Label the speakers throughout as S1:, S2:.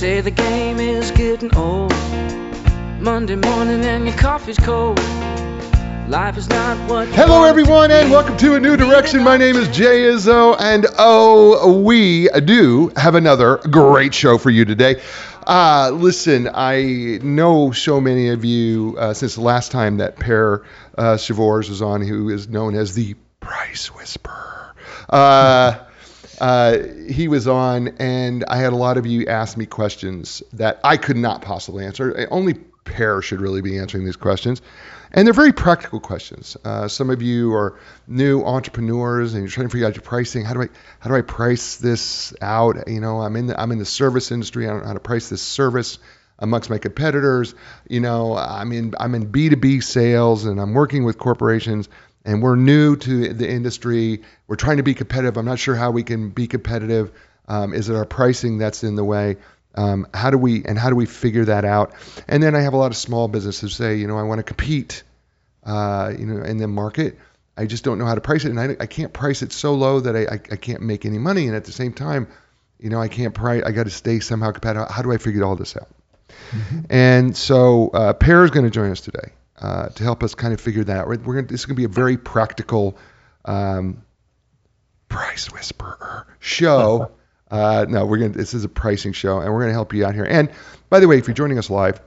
S1: say the game is getting old. Monday morning and your coffee's cold. Life is not what
S2: Hello,
S1: want it to
S2: everyone, and welcome to a new direction. My name is Jay Izzo, and oh, we do have another great show for you today. Uh, listen, I know so many of you uh, since the last time that Per uh, Sjofors was on, who is known as the Price Whisperer. Uh, uh, he was on, and I had a lot of you ask me questions that I could not possibly answer. Only Per should really be answering these questions. And they're very practical questions. Uh, some of you are new entrepreneurs and you're trying to figure out your pricing. How do I how do I price this out? You know, I'm in the, I'm in the service industry. I don't know how to price this service amongst my competitors. You know, I'm in I'm in B2B sales and I'm working with corporations and we're new to the industry. We're trying to be competitive. I'm not sure how we can be competitive. Um, is it our pricing that's in the way? Um, how do we and how do we figure that out? And then I have a lot of small businesses say, you know, I want to compete, uh, you know, in the market. I just don't know how to price it, and I, I can't price it so low that I, I, I can't make any money. And at the same time, you know, I can't price. I got to stay somehow competitive. How do I figure all this out? And so uh, Per is going to join us today uh, to help us kind of figure that out. We're, we're gonna, this is going to be a very practical um, price whisperer show. Uh, no, we're going. This is a pricing show, and we're going to help you out here. And by the way, if you're joining us live,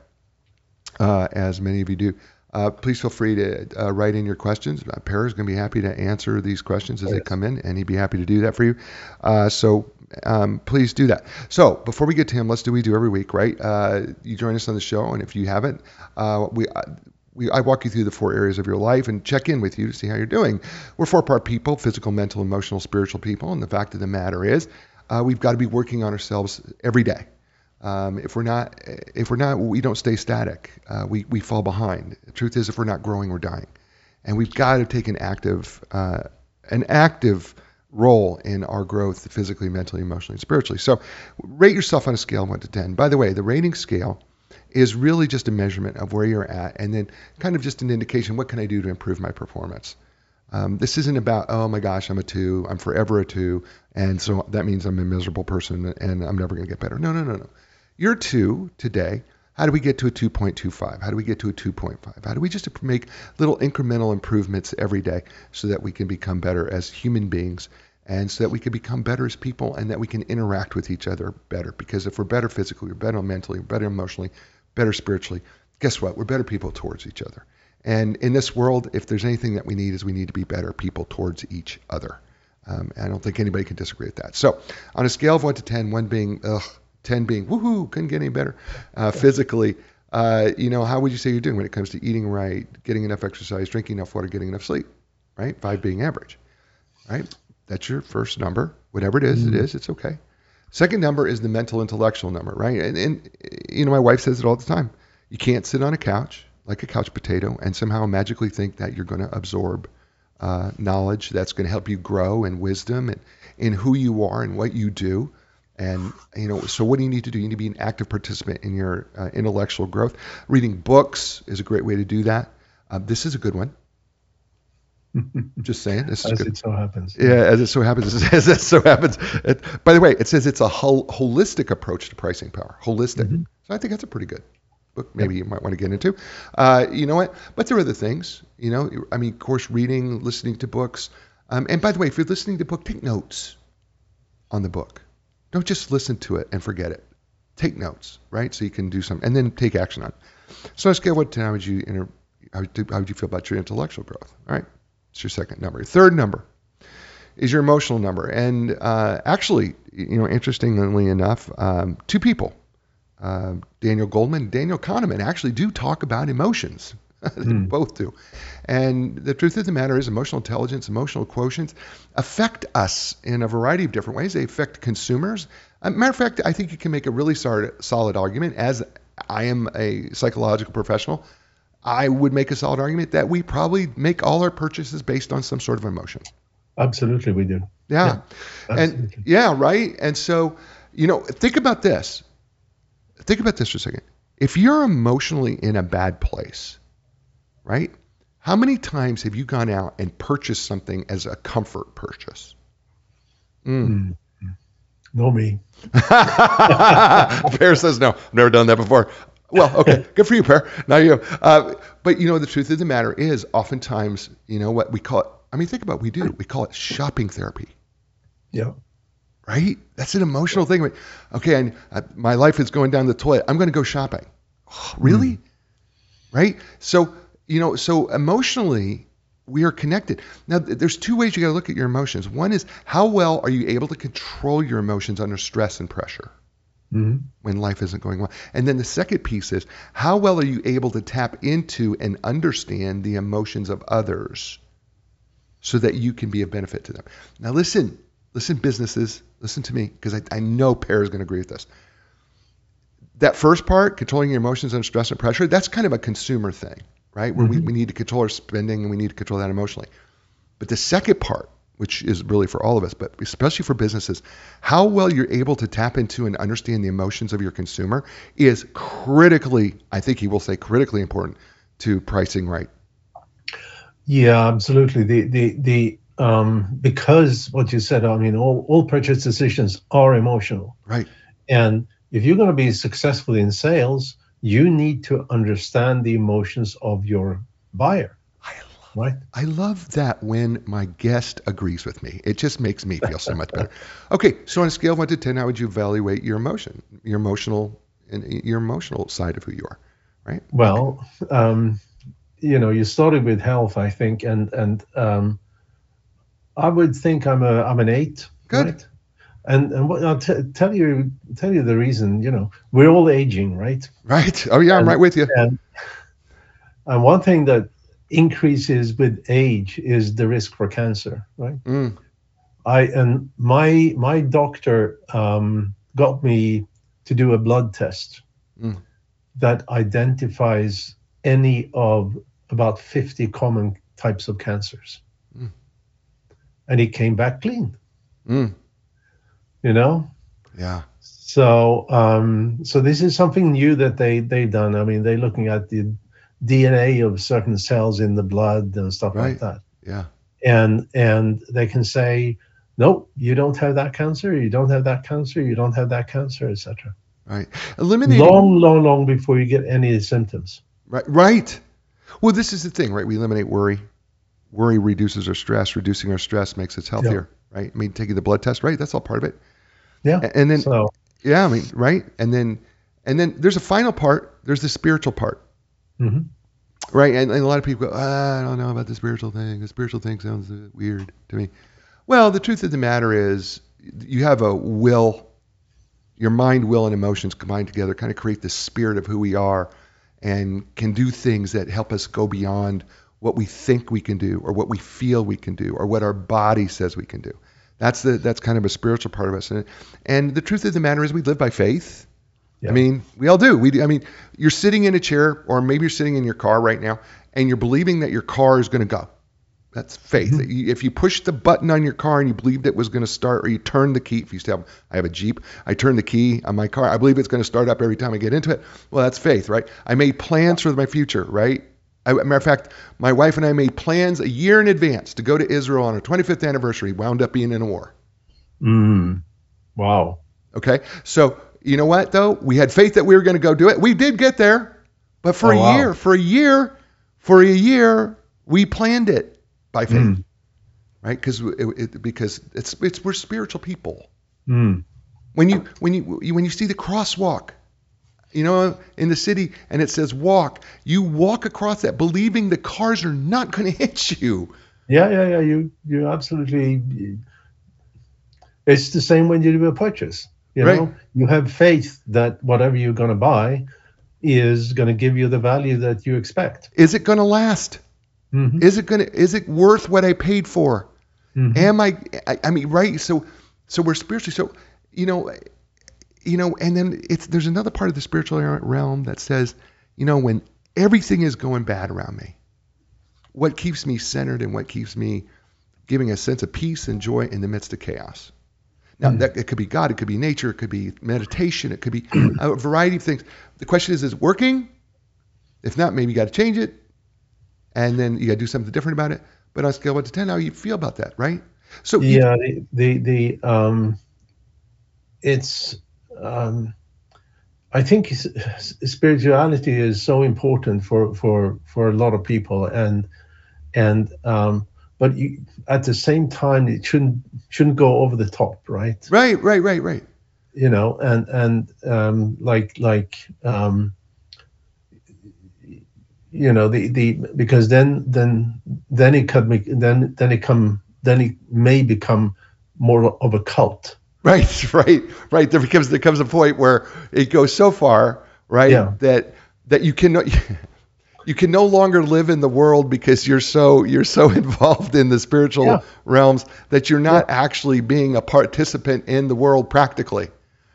S2: uh, as many of you do, uh, please feel free to uh, write in your questions. Uh, Per is going to be happy to answer these questions as they come in, and he'd be happy to do that for you. Uh, so um, please do that. So before we get to him, let's do what we do every week, right? Uh, you join us on the show, and if you haven't, uh, we. We, I walk you through the four areas of your life and check in with you to see how you're doing. We're four part people physical, mental, emotional, spiritual people. And the fact of the matter is, uh, we've got to be working on ourselves every day. Um, if we're not, if we're not, we don't stay static. Uh, we we fall behind. The truth is, if we're not growing, we're dying, and we've got to take an active, uh, an active role in our growth physically, mentally, emotionally, and spiritually. So, rate yourself on a scale of one to ten. By the way, the rating scale is really just a measurement of where you're at, and then kind of just an indication what can I do to improve my performance. Um, this isn't about oh my gosh I'm a two I'm forever a two and so that means I'm a miserable person and I'm never going to get better. No no no no. You're two today. How do we get to a 2.25? How do we get to a 2.5? How do we just make little incremental improvements every day so that we can become better as human beings and so that we can become better as people and that we can interact with each other better? Because if we're better physically, we're better mentally, we're better emotionally, better spiritually, guess what? We're better people towards each other. And in this world, if there's anything that we need, is we need to be better people towards each other. Um, I don't think anybody can disagree with that. So, on a scale of one to ten, one being ugh, ten being woohoo, couldn't get any better uh, physically. Uh, you know, how would you say you're doing when it comes to eating right, getting enough exercise, drinking enough water, getting enough sleep? Right, five being average. Right, that's your first number. Whatever it is, it is. It's okay. Second number is the mental intellectual number, right? And, and you know, my wife says it all the time. You can't sit on a couch like a couch potato and somehow magically think that you're going to absorb uh, knowledge that's going to help you grow and wisdom and in who you are and what you do. And you know, so what do you need to do? You need to be an active participant in your uh, intellectual growth. Reading books is a great way to do that. Uh, this is a good one. Just saying, this
S3: as
S2: good.
S3: it so happens.
S2: Yeah, as it so happens, as it so happens. It, by the way, it says it's a hol- holistic approach to pricing power. Holistic.
S3: Mhm.
S2: So I think that's a pretty good book. Maybe you might want to get into. Uh, you know what? But there are other things. You know, I mean, of course, reading, listening to books. Um, and by the way, if you're listening to book, take notes on the book. Don't just listen to it and forget it. Take notes, right? So you can do something, and then take action on it. So on a scale of what to how would you inter- how, would you- how would you feel about your intellectual growth? All right, it's your second number. Your third number is your emotional number. And uh, actually, you know, interestingly enough, um, two people, um, Daniel Goleman and Daniel Kahneman, actually do talk about emotions. they
S3: Hmm.
S2: both do. And the truth of the matter is, emotional intelligence, emotional quotients affect us in a variety of different ways. They affect consumers. Uh, matter of fact, I think you can make a really solid, solid argument, as I am a psychological professional. I would make a solid argument that we probably make all our purchases based on some sort of emotion.
S3: Absolutely, we do.
S2: Yeah. And yeah, right. And so, you know, think about this. Think about this for a second. If you're emotionally in a bad place, right? How many times have you gone out and purchased something as a comfort purchase? Mm.
S3: Mm. No me.
S2: Per says no. I've never done that before. Well, okay, good for you, Per. Now you. Uh, but you know, the truth of the matter is, oftentimes, you know what we call it. I mean, think about what we do. We call it shopping therapy,
S3: Yeah.
S2: right? That's an emotional thing. Okay, and uh, my life is going down the toilet. I'm going to go shopping. Oh, really? Right? So you know, so emotionally, we are connected. Now, there's two ways you got to look at your emotions. One is how well are you able to control your emotions under stress and pressure
S3: hmm
S2: when life isn't going well. And then the second piece is how well are you able to tap into and understand the emotions of others so that you can be a benefit to them. Now listen, listen businesses, listen to me because I, I know Per is going to agree with this. That first part, controlling your emotions under stress and pressure, that's kind of a consumer thing, right? Where we, we need to control our spending and we need to control that emotionally. But the second part, which is really for all of us, but especially for businesses, how well you're able to tap into and understand the emotions of your consumer is critically, I think he will say critically important to pricing right.
S3: Yeah, absolutely. The the the um because what you said, I mean, all all purchase decisions are emotional,
S2: Right.
S3: and if you're going to be successful in sales, you need to understand the emotions of your buyer,
S2: I love,
S3: right?
S2: I love that when my guest agrees with me. It just makes me feel so much better. Okay, so on a scale of one to ten, how would you evaluate your emotion, your emotional, and your emotional side of who you are? Right.
S3: Well, um, you know, you started with health, I think, and and um, I would think I'm a I'm an eight.
S2: Good.
S3: Right? And and what, I'll t- tell you tell you the reason. You know, we're all aging, right?
S2: Right. Oh yeah, I'm right with you.
S3: And and one thing that increases with age is the risk for cancer, right?
S2: Mm,
S3: I and my my doctor um, got me to do a blood test
S2: Mm.
S3: that identifies any of about 50 common types of cancers.
S2: Mm.
S3: And he came back clean,
S2: mm,
S3: you know?
S2: yeah.
S3: So um, so this is something new that they they've done. I mean, they're looking at the DNA of certain cells in the blood and stuff
S2: Right.
S3: like that.
S2: Yeah.
S3: and and they can say nope you don't have that cancer you don't have that cancer you don't have that cancer etc
S2: Right. Eliminating.
S3: long long long before you get any symptoms
S2: Right. Right. Well, this is the thing, right? We eliminate worry. Worry reduces our stress. Reducing our stress makes us healthier, right? I mean, taking the blood test, right? That's all part of it.
S3: yeah
S2: And then,
S3: so
S2: yeah, I mean, right? And then, and then there's a final part. There's the spiritual part,
S3: mhm.
S2: right? And, and a lot of people go, ah, I don't know about the spiritual thing. The spiritual thing sounds uh, weird to me. Well, the truth of the matter is, you have a will, your mind, will, and emotions combined together kind of create the spirit of who we are and can do things that help us go beyond what we think we can do or what we feel we can do or what our body says we can do. That's the that's kind of a spiritual part of us. And, and the truth of the matter is we live by faith.
S3: Yeah.
S2: I mean, we all do. We do. I mean, you're sitting in a chair or maybe you're sitting in your car right now and you're believing that your car is going to go. That's faith.
S3: Mhm.
S2: If you push the button on your car and you believed it was going to start, or you turn the key, if you still have, I have a Jeep, I turn the key on my car, I believe it's going to start up every time I get into it. Well, that's faith, right? I made plans for my future, right? I, matter of fact, my wife and I made plans a year in advance to go to Israel on our 25th anniversary, wound up being in a war.
S3: mm. wow
S2: Okay. So, you know what, though? We had faith that we were going to go do it. We did get there. But for
S3: Oh,
S2: a
S3: wow.
S2: year, for a year, for a year, we planned it by faith,
S3: Mm.
S2: right? Because it, it, because it's it's we're spiritual people.
S3: Mm.
S2: When you when you you- when you see the crosswalk, you know, in the city, and it says walk, you walk across that, believing the cars are not going to hit you.
S3: yeah yeah yeah you you absolutely it's the same when you do a purchase you
S2: Right.
S3: know you have faith that whatever you're going to buy is going to give you the value that you expect
S2: Is it going to last?
S3: Mhm.
S2: Is it going to is it worth what I paid for?
S3: Mhm.
S2: Am I, I? I mean, right? So, so we're spiritually. So, you know, you know, and then it's there's another part of the spiritual realm that says, you know, when everything is going bad around me, what keeps me centered and what keeps me giving a sense of peace and joy in the midst of chaos. Now,
S3: Mm.
S2: that it could be God, it could be nature, it could be meditation, it could be a variety of things. The question is, is it working? If not, maybe you got to change it, and then you got to do something different about it. But on a scale one to ten, how you feel about that, right? So you-
S3: yeah the the, the um it's um, I think spirituality is so important for for for a lot of people, and and um, but you, at the same time, it shouldn't shouldn't go over the top, right?
S2: Right, right, right, right.
S3: You know, and and um, like like um, you know the the because then then then it could make then then it come then it may become more of a cult.
S2: Right, right, right. There becomes there comes a point where it goes so far, right,
S3: Yeah.
S2: that that you cannot you can no longer live in the world because you're so you're so involved in the spiritual
S3: Yeah.
S2: realms that you're not actually being a participant in the world practically,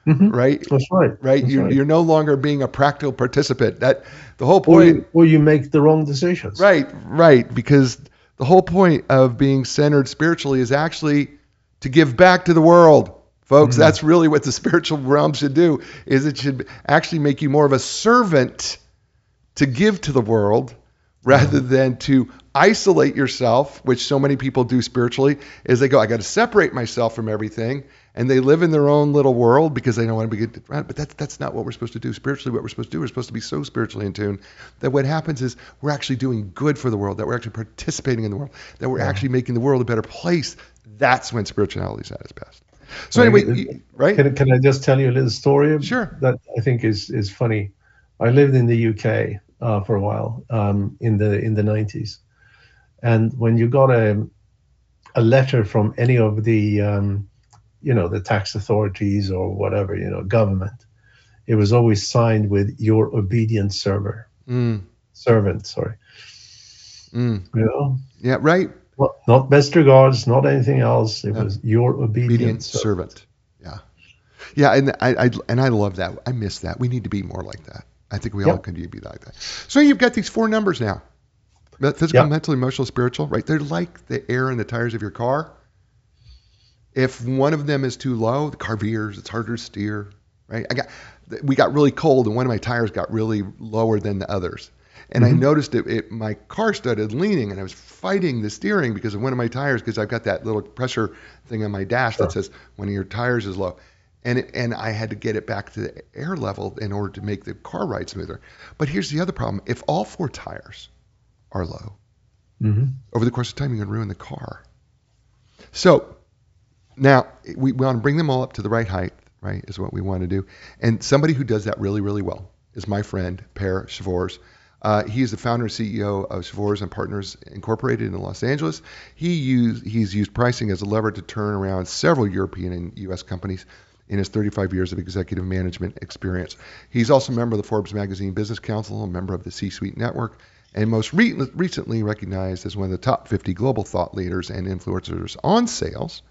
S3: Mhm.
S2: right?
S3: That's right.
S2: Right.
S3: That's
S2: You,
S3: right.
S2: You're no longer being a practical participant. That the whole
S3: or
S2: point.
S3: you, or you make the wrong decisions.
S2: Right, right. Because the whole point of being centered spiritually is actually to give back to the world. Folks,
S3: Mm-hmm.
S2: that's really what the spiritual realm should do is it should actually make you more of a servant to give to the world rather than to isolate yourself, which so many people do spiritually, is they go, I got to separate myself from everything, and they live in their own little world because they don't want to be good. But that's that's not what we're supposed to do spiritually. What we're supposed to do, we're supposed to be so spiritually in tune that what happens is we're actually doing good for the world, that we're actually participating in the world, that we're actually making the world a better place. That's when spirituality is at its best. So anyway, you- right?
S3: Can, can I just tell you a little story?
S2: Sure.
S3: That I think is is funny. I lived in the UK uh, for a while um, in the in the nineties, and when you got a a letter from any of the um, you know the tax authorities or whatever you know government, it was always signed with your obedient server
S2: Mm,
S3: servant. Sorry,
S2: mm.
S3: you know.
S2: Yeah, right.
S3: Well, not best regards, not anything else. It
S2: Yeah.
S3: was your obedient,
S2: obedient
S3: servant.
S2: servant. Yeah, yeah, and I, I and I love that. I miss that. We need to be more like that. I think we all
S3: Yep.
S2: can be like that. So you've got these four numbers now: physical,
S3: Yep.
S2: mental, emotional, spiritual. Right? They're like the air in the tires of your car. If one of them is too low, the car veers. It's harder to steer. Right? I got we got really cold, and one of my tires got really lower than the others. And I
S3: Mhm.
S2: noticed it, it. My car started leaning, and I was fighting the steering because of one of my tires. Because I've got that little pressure thing on my dash that says one of your tires is low, and it, and I had to get it back to the air level in order to make the car ride smoother. But here's the other problem: if all four tires are low
S3: hmm
S2: over the course of time, you're going to ruin the car. So now we, want to bring them all up to the right height, right? Is what we want to do. And somebody who does that really, really well is my friend Per Sjofors. Uh, he is the founder and CEO of Sjofors and Partners Incorporated in Los Angeles. He used he's used pricing as a lever to turn around several European and U.S. companies in his 35 years of executive management experience. He's also a member of the Forbes Magazine Business Council, a member of the C-Suite Network, and most re- recently recognized as one of the top 50 global thought leaders and influencers on sales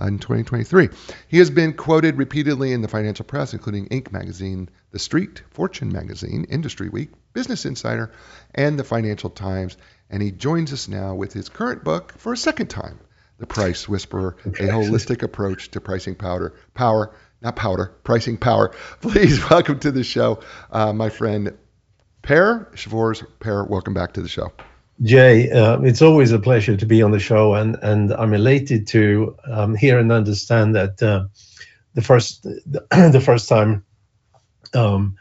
S2: in 2023. He has been quoted repeatedly in the financial press, including Inc. magazine, The Street, Fortune magazine, Industry Week, Business Insider, and the Financial Times. And he joins us now with his current book for a second time, The Price Whisperer, a holistic approach to pricing powder, power, not powder, pricing power. Please welcome to the show, uh, my friend Per Sjofors. Per, welcome back to the show.
S3: Jay, uh, it's always a pleasure to be on the show, and and I'm elated to um, hear and understand that uh, the first the first time um,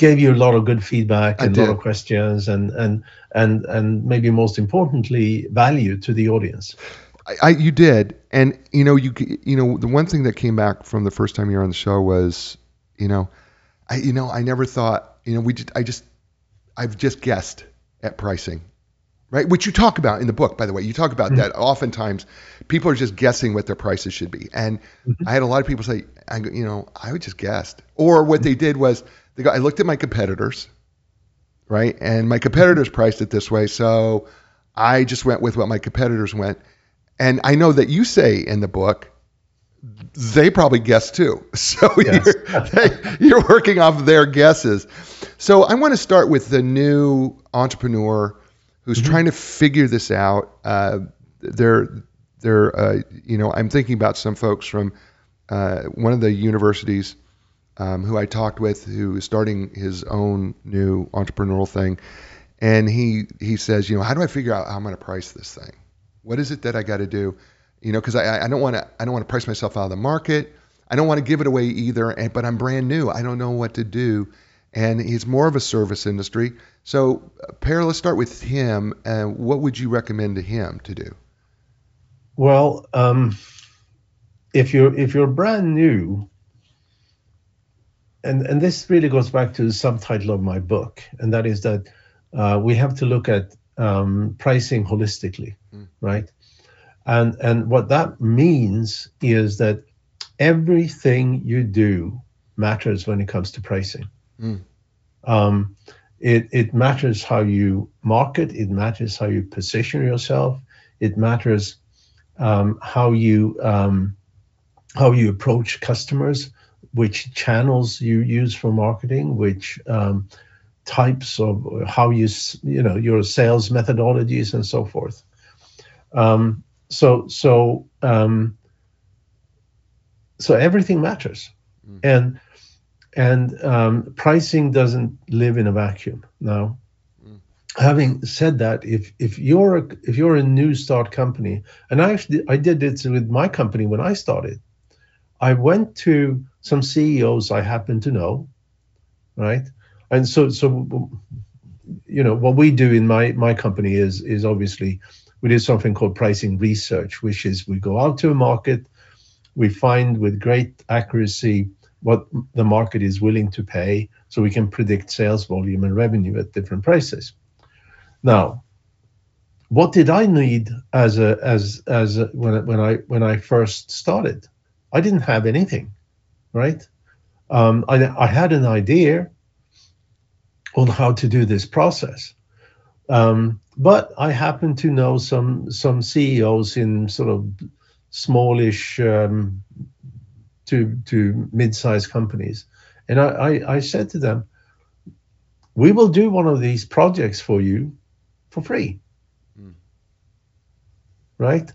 S3: gave you a lot of good feedback
S2: I
S3: and a lot of questions, and and and and maybe most importantly, value to the audience.
S2: I, I you did, and you know you you know the one thing that came back from the first time you were on the show was, you know, I you know I never thought you know we just I just I've just guessed at pricing, right? Which you talk about in the book, by the way. You talk about mm-hmm. that. Oftentimes, people are just guessing what their prices should be, and mm-hmm. I had a lot of people say, I you know, I would just guessed, or what they did was they go, I looked at my competitors, right, and my competitors priced it this way, so I just went with what my competitors went. And I know that you say in the book, they probably guessed too. So
S3: Yes.
S2: you're, they, you're working off their guesses. So I want to start with the new entrepreneur who's trying to figure this out. Uh, they're, they're, uh, you know, I'm thinking about some folks from uh, one of the universities um, who I talked with who is starting his own new entrepreneurial thing. And he, he says, you know, how do I figure out how I'm going to price this thing? What is it that I got to do? You know, because I, I don't want to I don't want to price myself out of the market. I don't want to give it away either, and, but I'm brand new. I don't know what to do. And he's more of a service industry. So, uh, Per, let's start with him. Uh, what would you recommend to him to do?
S3: Well, um, if you're if you're brand new, and and this really goes back to the subtitle of my book, and that is that uh, we have to look at um, pricing holistically, mm. right? And and what that means is that everything you do matters when it comes to pricing. Mm. Um, it, it matters how you market, it matters how you position yourself, it matters um, how you um, how you approach customers, which channels you use for marketing, which um, types of how you you know your sales methodologies and so forth. Um, so so um, so everything matters, mm. and and um, pricing doesn't live in a vacuum. Now, mm. having said that, if if you're a, if you're a new start company, and I actually I did this with my company when I started, I went to some CEOs I happen to know, right, and so so you know what we do in my my company is is obviously we do something called pricing research, which is we go out to a market, we find with great accuracy what the market is willing to pay so we can predict sales volume and revenue at different prices. Now, what did I need as a as as a, when when I when I first started? I didn't have anything, right? Um, I I had an idea on how to do this process, um, but I happen to know some some CEOs in sort of smallish um, to to mid-sized companies, and I, I, I said to them, "We will do one of these projects for you for free." Mm. Right?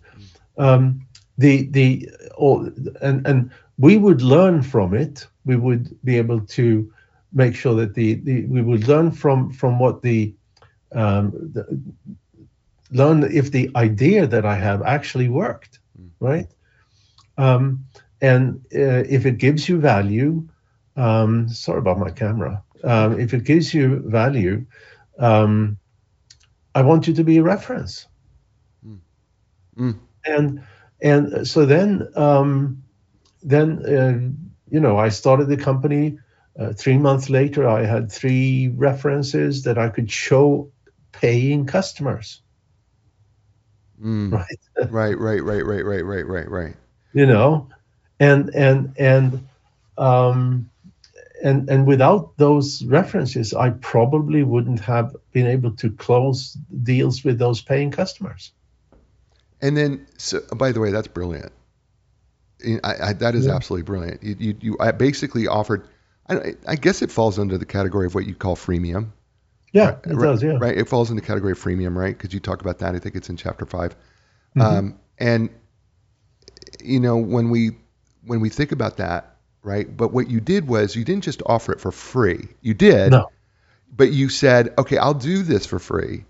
S3: Mm. Um, the the or, and and we would learn from it. We would be able to make sure that the, the we would learn from from what the, um, the learn if the idea that I have actually worked, mm. right? Um, and uh, if it gives you value, um, sorry about my camera. Um, if it gives you value, um, I want you to be a reference. Mm. Mm. And and so then um, then uh, you know I started the company. Uh, three months later, I had three references that I could show paying customers.
S2: Mm. Right. right. Right. Right. Right. Right. Right. Right. Right.
S3: You know, and and and um, and and without those references, I probably wouldn't have been able to close deals with those paying customers.
S2: And then, so by the way, that's brilliant. I, I, that is yeah. absolutely brilliant. You, you, you I basically offered. I, I, guess it falls under the category of what you call freemium.
S3: Yeah, right, it does. Yeah,
S2: right. It falls in the category of freemium, right? Because you talk about that. I think it's in chapter 5 mm-hmm. um, and you know when we when we think about that, right? But what you did was you didn't just offer it for free. You did.
S3: No.
S2: But you said, okay, I'll do this for free,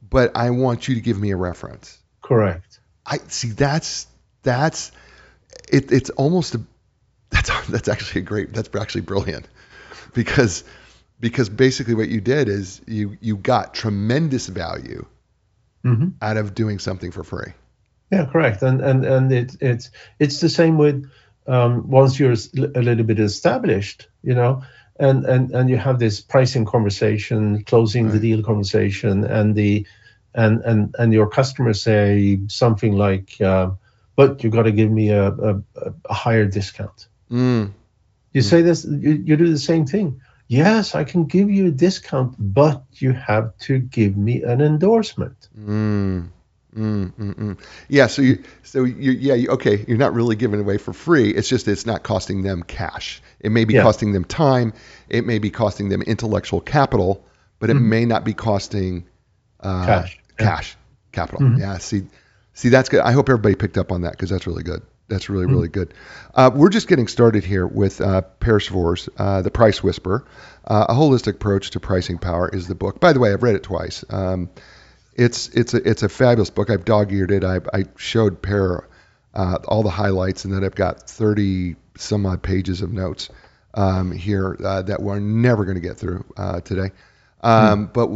S2: but I want you to give me a reference.
S3: Correct.
S2: I see. That's that's it. It's almost a that's that's actually a great. That's actually brilliant, because because basically what you did is you you got tremendous value mm-hmm. out of doing something for free.
S3: Yeah, correct. And and and it, it's it's the same with um, once you're a little bit established, you know, and and and you have this pricing conversation, closing right. the deal conversation, and the and and and your customers say something like, uh, "But you've got to give me a, a, a higher discount." Mm. You mm. say this, you, you do the same thing. Yes, I can give you a discount, but you have to give me an endorsement.
S2: Mm. Mm, mm, mm. Yeah, so you, so you, yeah, you, okay, you're not really giving away for free. It's just it's not costing them cash. It may be yeah. costing them time. It may be costing them intellectual capital, but it mm-hmm. may not be costing uh, cash, cash yeah. capital. Mm-hmm. Yeah, see, see, that's good. I hope everybody picked up on that because that's really good. That's really, really mm-hmm. good. Uh, we're just getting started here with uh, Per Sjofors, uh, The Price Whisperer. Uh, a Holistic Approach to Pricing Power is the book. By the way, I've read it twice. Um, it's it's a it's a fabulous book. I've dog eared it. I, I showed Per uh, all the highlights, and then I've got 30 some odd pages of notes um, here uh, that we're never going to get through uh, today. Um, But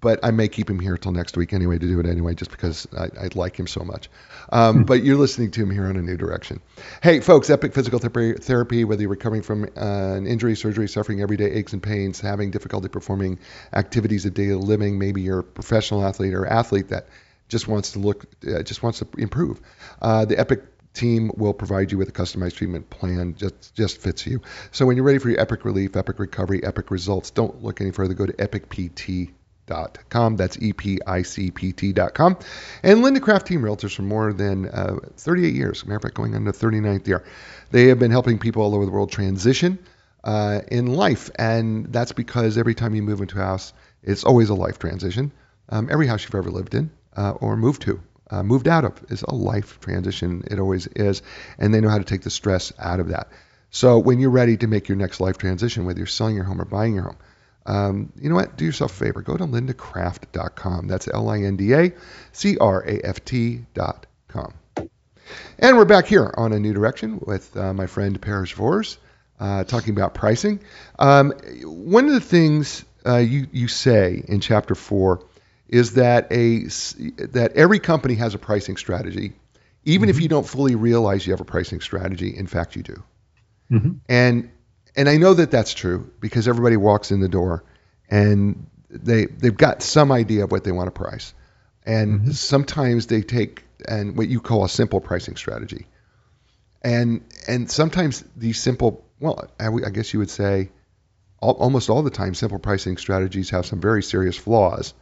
S2: but I may keep him here till next week anyway to do it anyway, just because I, I like him so much. Um, but you're listening to him here on a new direction. Hey, folks, Epic Physical Therapy, therapy whether you're recovering from uh, an injury, surgery, suffering everyday aches and pains, having difficulty performing activities of daily living, maybe you're a professional athlete or athlete that just wants to look, uh, just wants to improve. Uh, the Epic team will provide you with a customized treatment plan just just fits you. So when you're ready for your epic relief, epic recovery, epic results, don't look any further. Go to epicpt.com. That's E-P-I-C-P-T.com. And Linda Craft Team Realtors for more than uh, 38 years. Matter of fact, going on the 39th year. They have been helping people all over the world transition uh, in life. And that's because every time you move into a house, it's always a life transition. Um, every house you've ever lived in uh, or moved to uh, moved out of is a life transition. It always is. And they know how to take the stress out of that. So when you're ready to make your next life transition, whether you're selling your home or buying your home, um, you know what? Do yourself a favor. Go to lindacraft.com. That's L I N D A C R A F T.com. And we're back here on A New Direction with uh, my friend Per Sjofors uh, talking about pricing. Um, one of the things uh, you, you say in chapter four is that a that every company has a pricing strategy, even mm-hmm. if you don't fully realize you have a pricing strategy. In fact, you do. Mm-hmm. And and I know that that's true because everybody walks in the door and they they've got some idea of what they want to price, and mm-hmm. sometimes they take and what you call a simple pricing strategy, and and sometimes these simple well I, I guess you would say almost all the time simple pricing strategies have some very serious flaws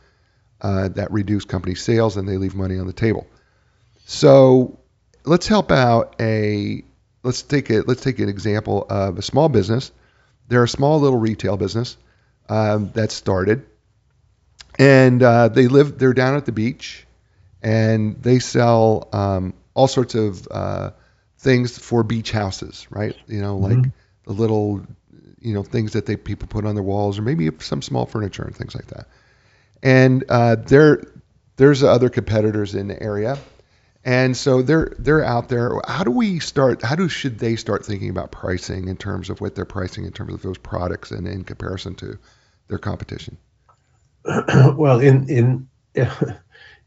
S2: uh, that reduce company sales and they leave money on the table. So let's help out a let's take it let's take an example of a small business. They're a small little retail business um, that started, and uh, they live they're down at the beach, and they sell um, all sorts of uh, things for beach houses, right? You know, like mm-hmm. the little you know things that they people put on their walls, or maybe some small furniture and things like that and uh, there there's other competitors in the area, and so they're they're out there. How do we start? How do should they start thinking about pricing in terms of what they're pricing in terms of those products and in comparison to their competition?
S3: well, in in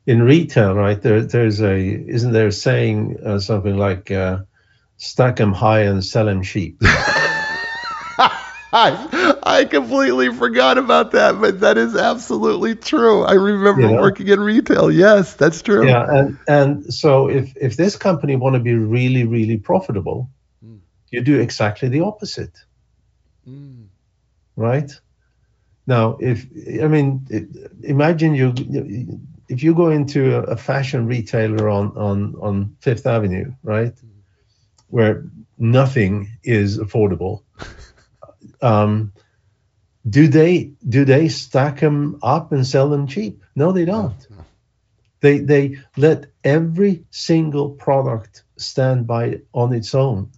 S3: in retail, right? There there's a isn't there a saying uh, something like uh, "stack them high and sell them cheap."
S2: I, I completely forgot about that, but that is absolutely true. I remember you know? working in retail. Yes, that's true.
S3: Yeah, and and so if if this company want to be really really profitable, mm. you do exactly the opposite. Mm. Right? Now, if I mean, imagine you if you go into a, fashion retailer on on on Fifth Avenue, right, mm. where nothing is affordable. um, do they do they stack them up and sell them cheap? No, they don't. No, no. They they let every single product stand by on its own.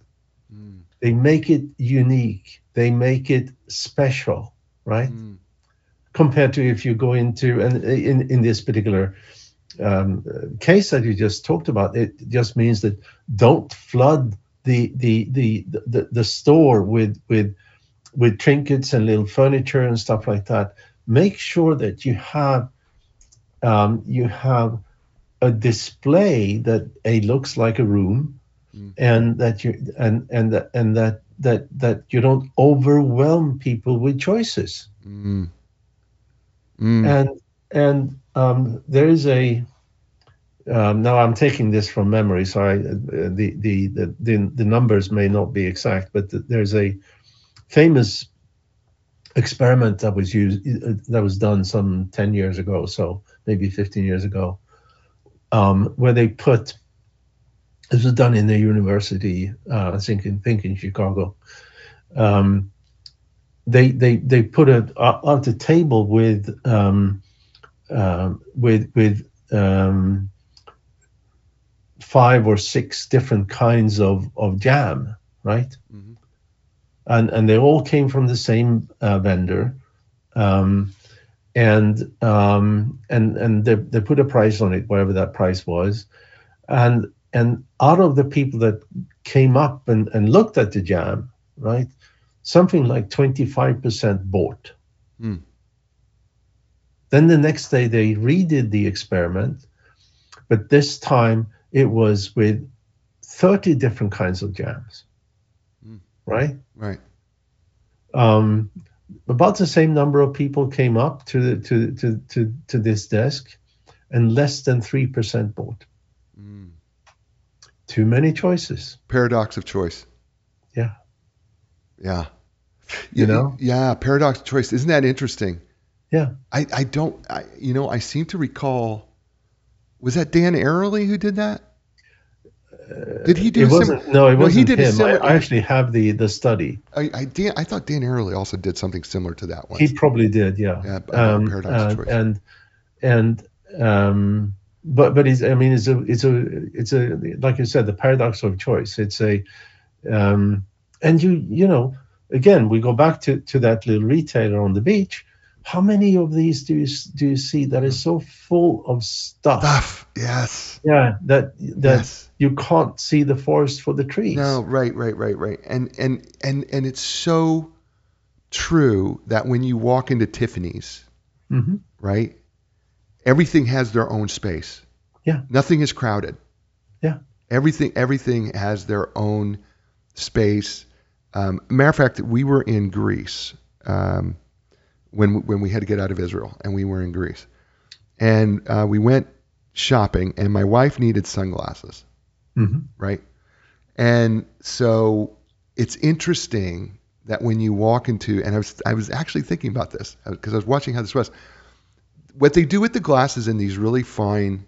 S3: Mm. They make it unique. They make it special, right? Mm. Compared to if you go into and in in this particular um, case that you just talked about, it just means that don't flood the the the the, the store with with with trinkets and little furniture and stuff like that, make sure that you have um, you have a display that a looks like a room, mm. and that you and and that and that that that you don't overwhelm people with choices. Mm. Mm. And and um, there is a um, now I'm taking this from memory, so I, uh, the, the, the the numbers may not be exact, but the, there's a famous experiment that was used that was done some 10 years ago so maybe 15 years ago um, where they put this was done in a university uh, i think in, think in chicago um, they they they put it on the table with um, uh, with with um, five or six different kinds of of jam right? Mm-hmm and and they all came from the same uh, vendor, um, and um, and and they, they put a price on it, whatever that price was, and and out of the people that came up and, and looked at the jam, right, something like 25% bought.
S2: Hmm.
S3: Then the next day they redid the experiment, but this time it was with 30 different kinds of jams,
S2: Hmm.
S3: right?
S2: Right.
S3: um, about the same number of people came up to the, to, to, to, to this desk and less than 3% bought.
S2: Mm.
S3: Too many choices.
S2: Paradox of choice.
S3: Yeah.
S2: Yeah.
S3: You know?
S2: Yeah. Paradox of choice. Isn't that interesting?
S3: Yeah.
S2: I, I don't, I, you know, I seem to recall, was that Dan Ariely who did that? Did he do
S3: it wasn't, no, it
S2: No, he
S3: wasn't
S2: did
S3: him. I,
S2: similar-
S3: I actually have the, the study.
S2: I, I, Dan, I thought Dan Ariely also did something similar to that one.
S3: He probably did, yeah.
S2: Yeah,
S3: Um,
S2: paradox
S3: and, and, and, um, but, but it's, I mean, it's a, it's a, it's a, like you said, the paradox of choice. It's a, um, and you, you know, again, we go back to, to that little retailer on the beach. How many of these do you, do you see that is so full of stuff?
S2: Stuff. Yes.
S3: Yeah, that, that
S2: yes.
S3: you can't see the forest for the trees.
S2: No, right, right, right, right. And and and and it's so true that when you walk into Tiffany's,
S3: hmm
S2: right? Everything has their own space.
S3: Yeah.
S2: Nothing is crowded.
S3: Yeah.
S2: Everything everything has their own space. Um, matter of fact, we were in Greece um, when when we had to get out of Israel, and we were in Greece, and uh, we went shopping, and my wife needed sunglasses
S3: hmm
S2: right? And so it's interesting that when you walk into, and I was I was actually thinking about this because I was watching how this was. What they do with the glasses in these really fine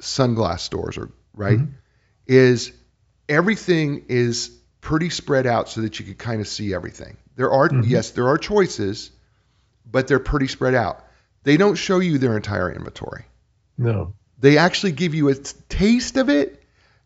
S2: sunglass stores, or right,
S3: Mhm.
S2: is everything is pretty spread out so that you can kind of see everything. There are
S3: Mhm.
S2: yes, there are choices, but they're pretty spread out. They don't show you their entire inventory
S3: No.
S2: they actually give you a t- taste of it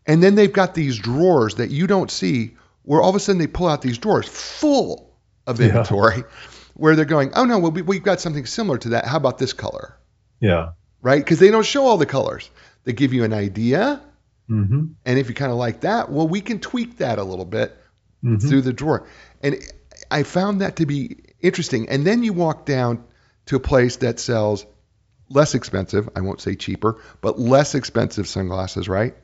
S2: and then they've got these drawers that you don't see where all of a sudden they pull out these drawers full of
S3: Yeah.
S2: inventory where they're going oh no well we, we've got something similar to that how about this color
S3: Yeah.
S2: right because they don't show all the colors they give you an idea
S3: hmm
S2: and if you kind of like that well we can tweak that a little bit
S3: hmm
S2: through the drawer. And I found that to be interesting. And then you walk down to a place that sells less expensive, I won't say cheaper, but less expensive sunglasses, right?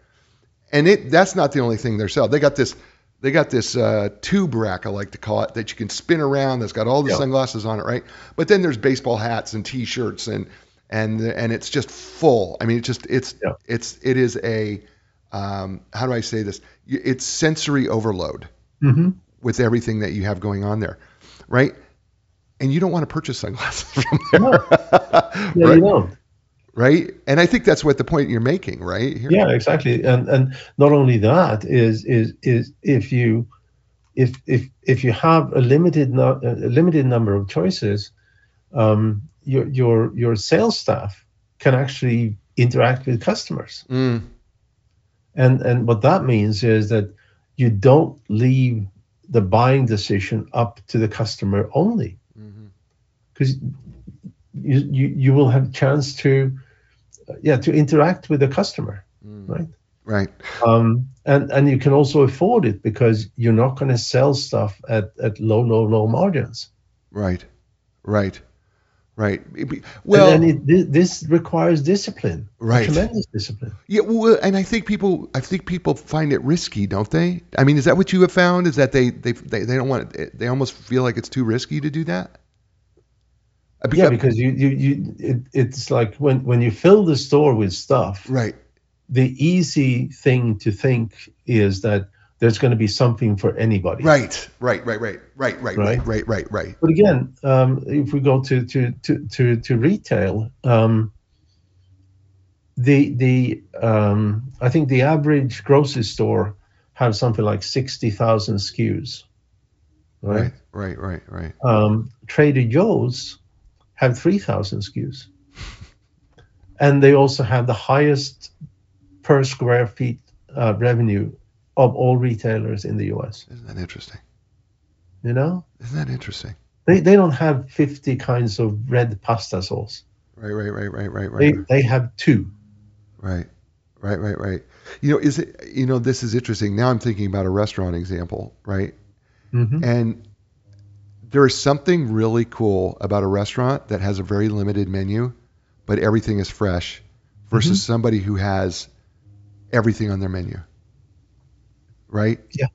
S2: And it that's not the only thing they're selling. They got this they got this uh, tube rack, I like to call it, that you can spin around. That's got all the
S3: Yeah.
S2: sunglasses on it, right? But then there's baseball hats and T-shirts, and and and it's just full. I mean, it's just it's
S3: Yeah.
S2: it's it is a um, how do I say this? It's sensory overload
S3: hmm
S2: with everything that you have going on there, right? And you don't want to purchase sunglasses from there,
S3: No. Yeah,
S2: right?
S3: you don't.
S2: right? And I think that's what the point you're making, right? Here.
S3: Yeah, exactly. And and not only that is is is if you if if if you have a limited no, a limited number of choices, um, your your your sales staff can actually interact with customers.
S2: Mm,
S3: And and what that means is that you don't leave the buying decision up to the customer only. Because you, you you will have chance to uh, yeah to interact with the customer
S2: Mm.
S3: right
S2: Right.
S3: um and and you can also afford it because you're not going to sell stuff at at low low low margins
S2: Right. Right. Right. Well,
S3: and it, this requires discipline
S2: Right.
S3: tremendous discipline
S2: yeah. Well, and I think people, I think people find it risky, don't they? I mean, is that what you have found? Is that they, they, they, they don't want it? They almost feel like it's too risky to do that. Uh,
S3: yeah because you you, you it, it's like when when you fill the store with stuff
S2: Right.
S3: the easy thing to think is that there's going to be something for anybody
S2: Right. Right. Right. Right. Right. Right. Right.
S3: Right.
S2: Right. Right. Right.
S3: But again, um, if we go to to to to, to retail, um, the the um, I think the average grocery store have something like sixty thousand SKUs, right?
S2: Right. Right. Right. Right.
S3: Um, Trader Joe's have three thousand SKUs, and they also have the highest per square feet uh, revenue of all retailers in the U.S.
S2: Isn't that interesting?
S3: You know,
S2: Isn't that interesting?
S3: they they don't have fifty kinds of red pasta sauce.
S2: Right, right, right, right, right,
S3: They
S2: right,
S3: they have two.
S2: right, Right, right, right. You know, is it? You know, this is interesting. Now I'm thinking about a restaurant example, right?
S3: hmm
S2: And there is something really cool about a restaurant that has a very limited menu, but everything is fresh, versus
S3: Mm-hmm.
S2: somebody who has everything on their menu. Right?
S3: Yeah.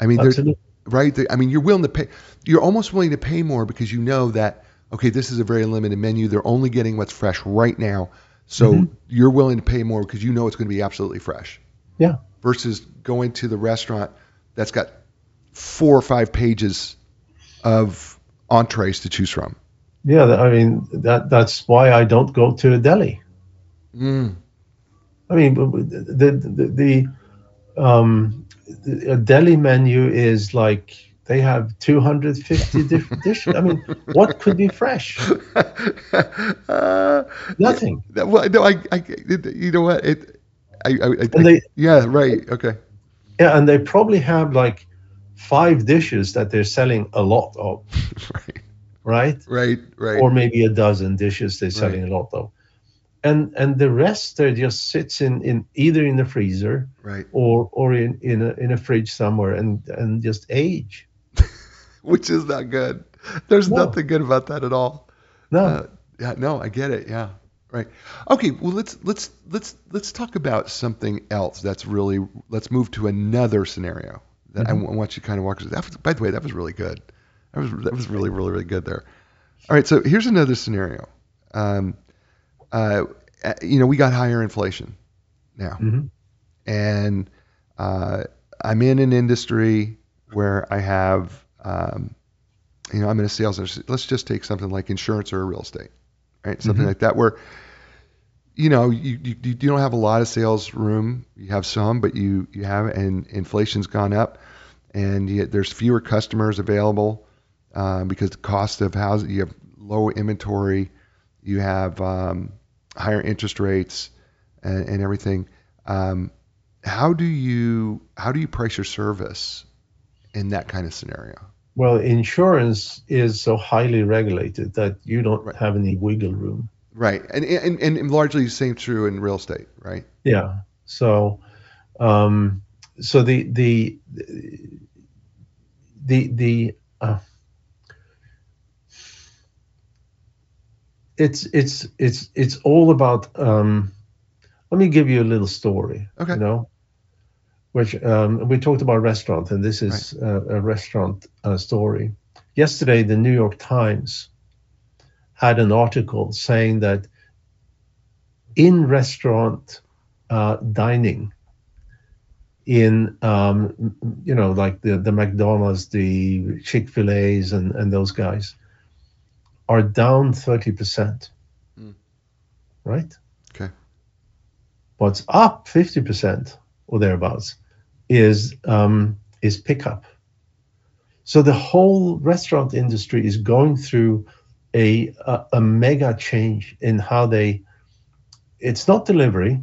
S2: I mean,
S3: Absolutely.
S2: right. I mean, you're willing to pay. You're almost willing to pay more because you know that okay, this is a very limited menu. They're only getting what's fresh right now, so
S3: Mhm.
S2: you're willing to pay more because you know it's going to be absolutely fresh.
S3: Yeah.
S2: Versus going to the restaurant that's got four or five pages of entrees to choose from.
S3: Yeah, I mean that that's why I don't go to a deli.
S2: Mm,
S3: I mean, the the, the um, a deli menu is like they have 250 different dishes. I mean, what could be fresh?
S2: uh,
S3: Nothing.
S2: well, no, I, I, you know what? It, I, I, I
S3: they
S2: yeah, right, okay,
S3: yeah, and they probably have like five dishes that they're selling a lot of,
S2: right,
S3: right?
S2: right, right.
S3: Or maybe a dozen dishes they're
S2: Right.
S3: selling a lot of. And and the rest there just sits in, in either in the freezer
S2: Right.
S3: or or in, in a in a fridge somewhere and and just age.
S2: Which is not good. There's
S3: No.
S2: nothing good about that at all.
S3: No.
S2: Uh, yeah, no, I get it. Yeah. Right. Okay, well let's let's let's let's talk about something else that's really let's move to another scenario that I
S3: Mhm.
S2: w- want you to kind of walk through. That was, by the way, that was really good. That was that was really really really good there. All right, so here's another scenario. Um, uh, you know, we got higher inflation now.
S3: Mhm.
S2: and uh, I'm in an industry where I have, um, you know, I'm in a sales industry. Let's just take something like insurance or real estate, right? Something
S3: Mhm.
S2: like that where, you know, you, you, you don't have a lot of sales room. You have some, but you, you have, and inflation's gone up and you, there's fewer customers available um, because the cost of housing, you have low inventory, you have um, higher interest rates and, and everything. Um, how do you how do you price your service in that kind of scenario?
S3: Well, insurance is so highly regulated that you don't
S2: Right.
S3: have any wiggle room.
S2: Right, and and, and largely the same true in real estate, right?
S3: Yeah. So, um, so the the the the uh, it's it's it's it's all about. Um, let me give you a little story.
S2: Okay.
S3: You know, which um, we talked about restaurant, and this is uh, a restaurant uh, story. Yesterday, the New York Times had an article saying that in restaurant uh, dining in um, you know like the the McDonald's, the Chick Fil A's, and and those guys are down thirty percent,
S2: Mm.
S3: right?
S2: Okay.
S3: What's up fifty percent or thereabouts is um, is pickup. So the whole restaurant industry is going through a, a a mega change in how they. It's not delivery.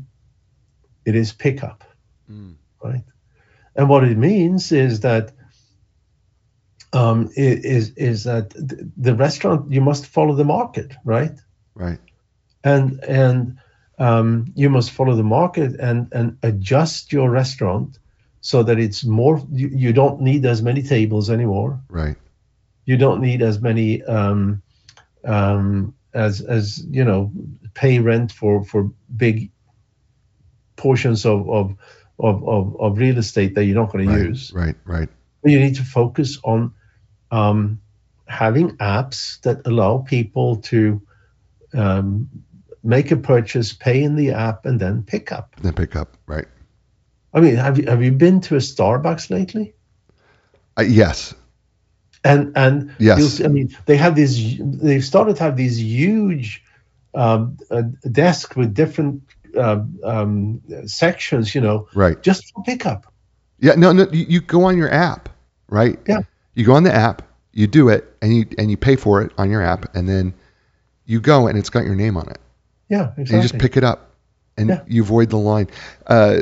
S3: It is pickup
S2: Mm.
S3: right? And what it means is that um, is is that the restaurant you must follow the market, right?
S2: Right.
S3: And and um, you must follow the market and and adjust your restaurant so that it's more. You, you don't need as many tables anymore.
S2: Right.
S3: You don't need as many um, um, as as you know pay rent for for big portions of of of, of, of real estate that you're not going
S2: Right.
S3: to use.
S2: Right. Right.
S3: You need to focus on um, having apps that allow people to um, make a purchase, pay in the app, and then pick up.
S2: Then pick up. Right.
S3: I mean, have you have you been to a Starbucks lately?
S2: Uh, yes.
S3: And and
S2: Yes.
S3: I mean, they have these. They've started to have these huge um, uh, desk with different uh, um, sections. You know,
S2: Right.
S3: just for pickup.
S2: Yeah. No. No. You, you go on your app. Right.
S3: Yeah.
S2: You go on the app. You do it, and you and you pay for it on your app, and then you go, and it's got your name on it.
S3: Yeah, exactly.
S2: And you just pick it up, and
S3: Yeah.
S2: you avoid the line. Uh,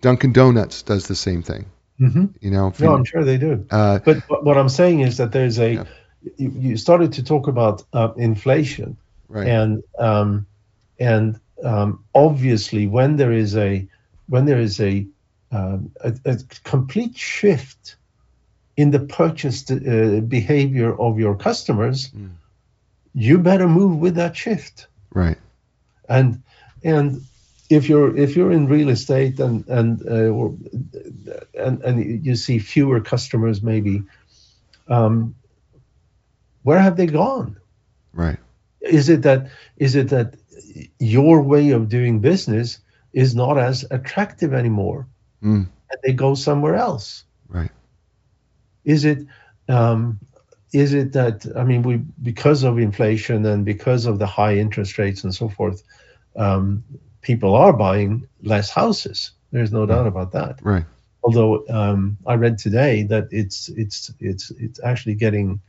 S2: Dunkin' Donuts does the same thing.
S3: Hmm
S2: You know.
S3: No, I'm sure they do.
S2: uh,
S3: But what what I'm saying is that there's a.
S2: Yeah.
S3: You, you started to talk about uh, inflation,
S2: right.
S3: and um, and um, obviously when there is a when there is a um, a, a complete shift in the purchase uh, behavior of your customers,
S2: Mm.
S3: you better move with that shift.
S2: Right.
S3: And and if you're if you're in real estate and and uh, or, and and you see fewer customers maybe, um, where have they gone?
S2: Right.
S3: Is it that is it that your way of doing business is not as attractive anymore,
S2: Mm.
S3: and they go somewhere else?
S2: Right.
S3: Is it um, is it that I mean we because of inflation and because of the high interest rates and so forth, um, people are buying less houses. There's no doubt about that.
S2: Right.
S3: Although um, I read today that it's it's it's it's actually getting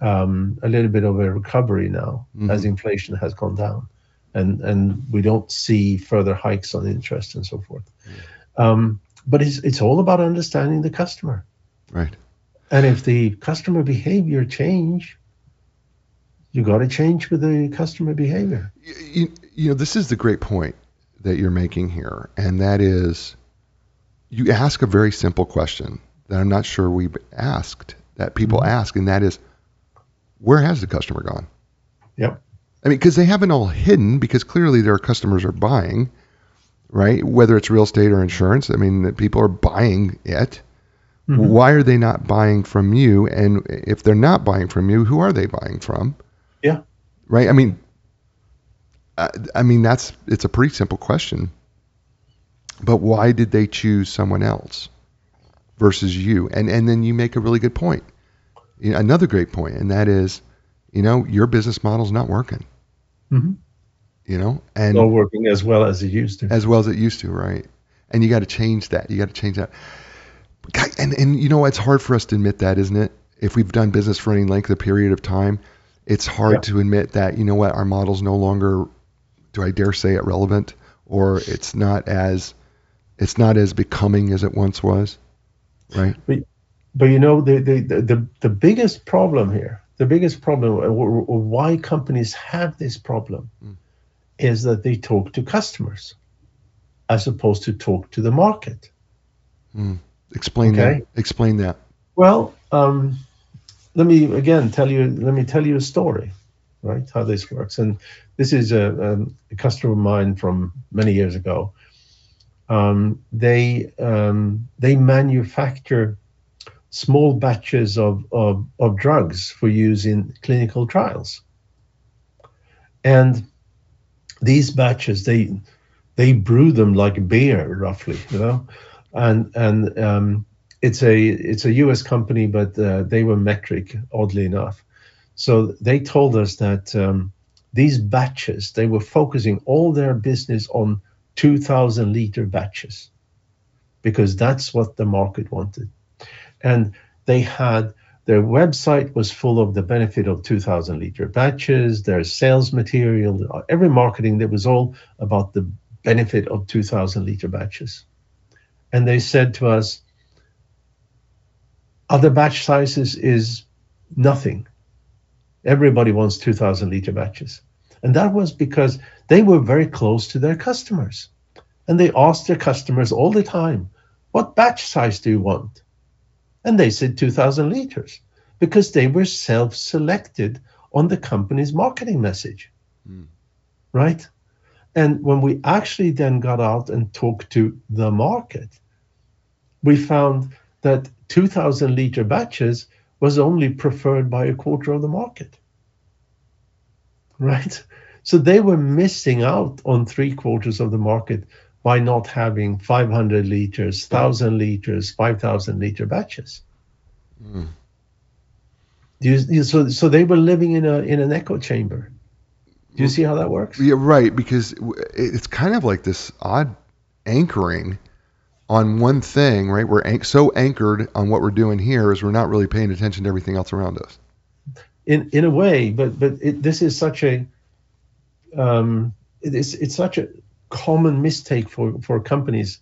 S3: um, a little bit of a recovery now as
S2: Mhm.
S3: inflation has gone down, and and we don't see further hikes on interest and so forth. Um, but it's it's all about understanding the customer.
S2: Right.
S3: And if the customer behavior change, you got to change with the customer behavior.
S2: you, you know this is the great point that you're making here and that is you ask a very simple question that i'm not sure we've asked that people
S3: Mhm.
S2: ask and that is where has the customer gone
S3: Yep.
S2: i mean because they haven't all hidden because clearly their customers are buying right whether it's real estate or insurance i mean people are buying it
S3: Mhm.
S2: why are they not buying from you and if they're not buying from you who are they buying from
S3: Yeah.
S2: right i mean I, I mean that's it's a pretty simple question but why did they choose someone else versus you and and then you make a really good point you know, another great point and that is you know your business model's not working
S3: Mhm.
S2: you know and
S3: Not working as well as it used to.
S2: as well as it used to, right? And you got to change that. You got to change that. And and you know it's hard for us to admit that, isn't it? If we've done business for any length of period of time, it's hard
S3: Yeah.
S2: to admit that you know what our model's no longer, do I dare say it, relevant, or it's not as, it's not as becoming as it once was, right?
S3: But you know, the, the, the, the, biggest problem here, the biggest problem, uh, why companies have this problem,
S2: Mm.
S3: is that they talk to customers as opposed to talk to the market.
S2: Explain
S3: Okay.
S2: that. Explain that.
S3: Well, um, let me again tell you. Let me tell you a story, right? How this works. And this is a, um, a customer of mine from many years ago. Um, they um, they manufacture small batches of, of of drugs for use in clinical trials, and these batches they they brew them like beer, roughly, you know, and and um, it's a it's a U.S. company, but uh, they were metric, oddly enough. So they told us that um, these batches they were focusing all their business on 2,000 liter batches because that's what the market wanted, and they had their website was full of the benefit of 2,000 liter batches. Their sales material, every marketing that was all about the benefit of 2,000 liter batches, and they said to us other batch sizes is nothing. Everybody wants 2,000 liter batches. And that was because they were very close to their customers. And they asked their customers all the time, What batch size do you want? And they said 2,000 liters because they were self selected on the company's marketing message.
S2: Hmm.
S3: Right? And when we actually then got out and talked to the market, we found that 2,000 liter batches was only preferred by a quarter of the market. Right? So they were missing out on three quarters of the market by not having 500 liters, 1,000 liters, 5,000 liter batches.
S2: Mm.
S3: You, you- so, so they were living in a in an echo chamber. Do you see how that works?
S2: Yeah, right. Because it's kind of like this odd anchoring on one thing, right? We're anch- so anchored on what we're doing here is we're not really paying attention to everything else around us.
S3: in in a way, but but it, this is such a um, it is it's such a common mistake for for companies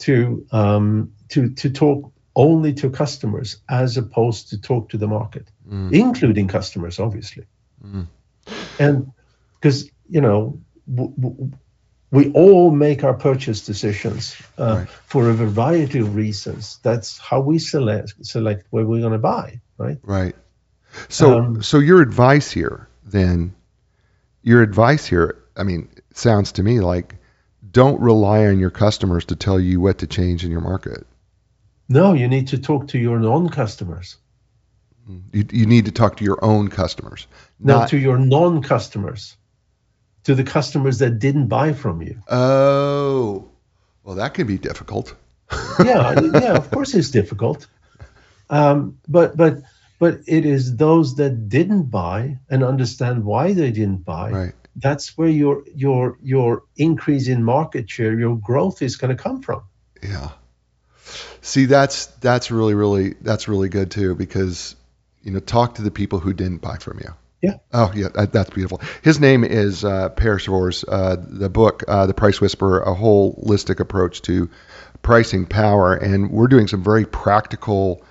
S3: to um, to to talk only to customers as opposed to talk to the market,
S2: Mm.
S3: including customers, obviously,
S2: Mm.
S3: and because you know. W- w- we all make our purchase decisions uh,
S2: Right.
S3: for a variety of reasons. That's how we select select where we're going to buy, right?
S2: Right. So
S3: Um,
S2: so your advice here then your advice here, I mean, sounds to me like don't rely on your customers to tell you what to change in your market.
S3: No, you need to talk to your non-customers,
S2: You, you need to talk to your own customers.
S3: no,
S2: Not,
S3: to your non-customers, to the customers that didn't buy from you.
S2: oh, well, that can be difficult.
S3: yeah, yeah, of course it's difficult. Um, but but but it is those that didn't buy and understand why they didn't buy.
S2: Right.
S3: That's where your your your increase in market share, your growth is going to come from.
S2: Yeah. See, that's that's really really that's really good too because you know talk to the people who didn't buy from you.
S3: Yeah.
S2: Oh yeah, that, that's beautiful. His name is uh, Sjofors. Uh, the book, uh, The Price Whisperer, a holistic approach to pricing power, and we're doing some very practical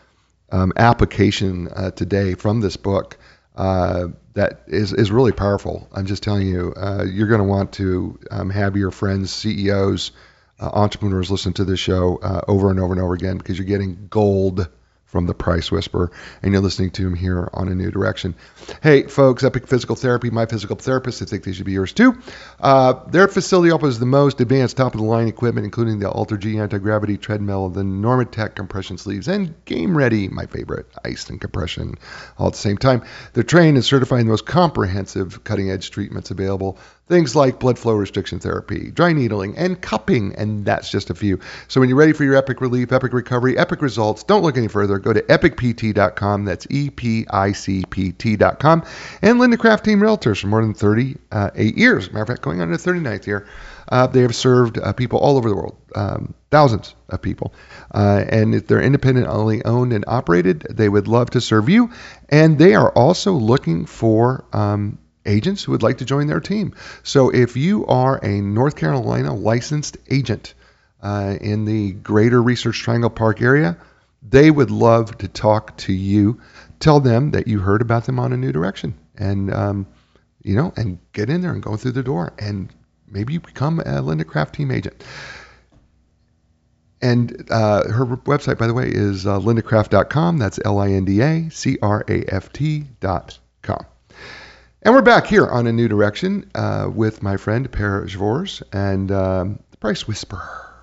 S2: um, application uh, today from this book uh, that is, is really powerful. I'm just telling you, uh, you're going to want to um, have your friends, CEOs, uh, entrepreneurs listen to this show over and over and over again because you're getting gold from the Price Whisper, and you're listening to him here on a new direction. Hey, folks, Epic Physical Therapy, my physical therapist, I think they should be yours too. Uh, their facility offers the most advanced top of the line equipment, including the AlterG anti gravity treadmill, the Normatec compression sleeves, and Game Ready, my favorite, iced and compression, all at the same time. They're trained and certified in the most comprehensive cutting edge treatments available. Things like blood flow restriction therapy, dry needling, and cupping, and that's just a few. So when you're ready for your epic relief, epic recovery, epic results, don't look any further. Go to epicpt.com. That's E P I C P T.com. And Linda Craft Team Realtors for more than 38 years. Matter of fact, going on to 39th year. Uh, they have served uh, people all over the world, um, thousands of people. Uh, and if they're independently owned and operated, they would love to serve you. And they are also looking for um, agents who would like to join their team. So if you are a North Carolina licensed agent uh, in the greater Research Triangle Park area, they would love to talk to you. Tell them that you heard about them on a new direction and, um, you know, and get in there and go through the door and maybe you become a Linda Craft team agent. And uh, her website, by the way, is uh, lindacraft.com. That's L I N D A C R A F T.com. And we're back here on a new direction uh, with my friend Per Sjofors and um, the Price Whisperer,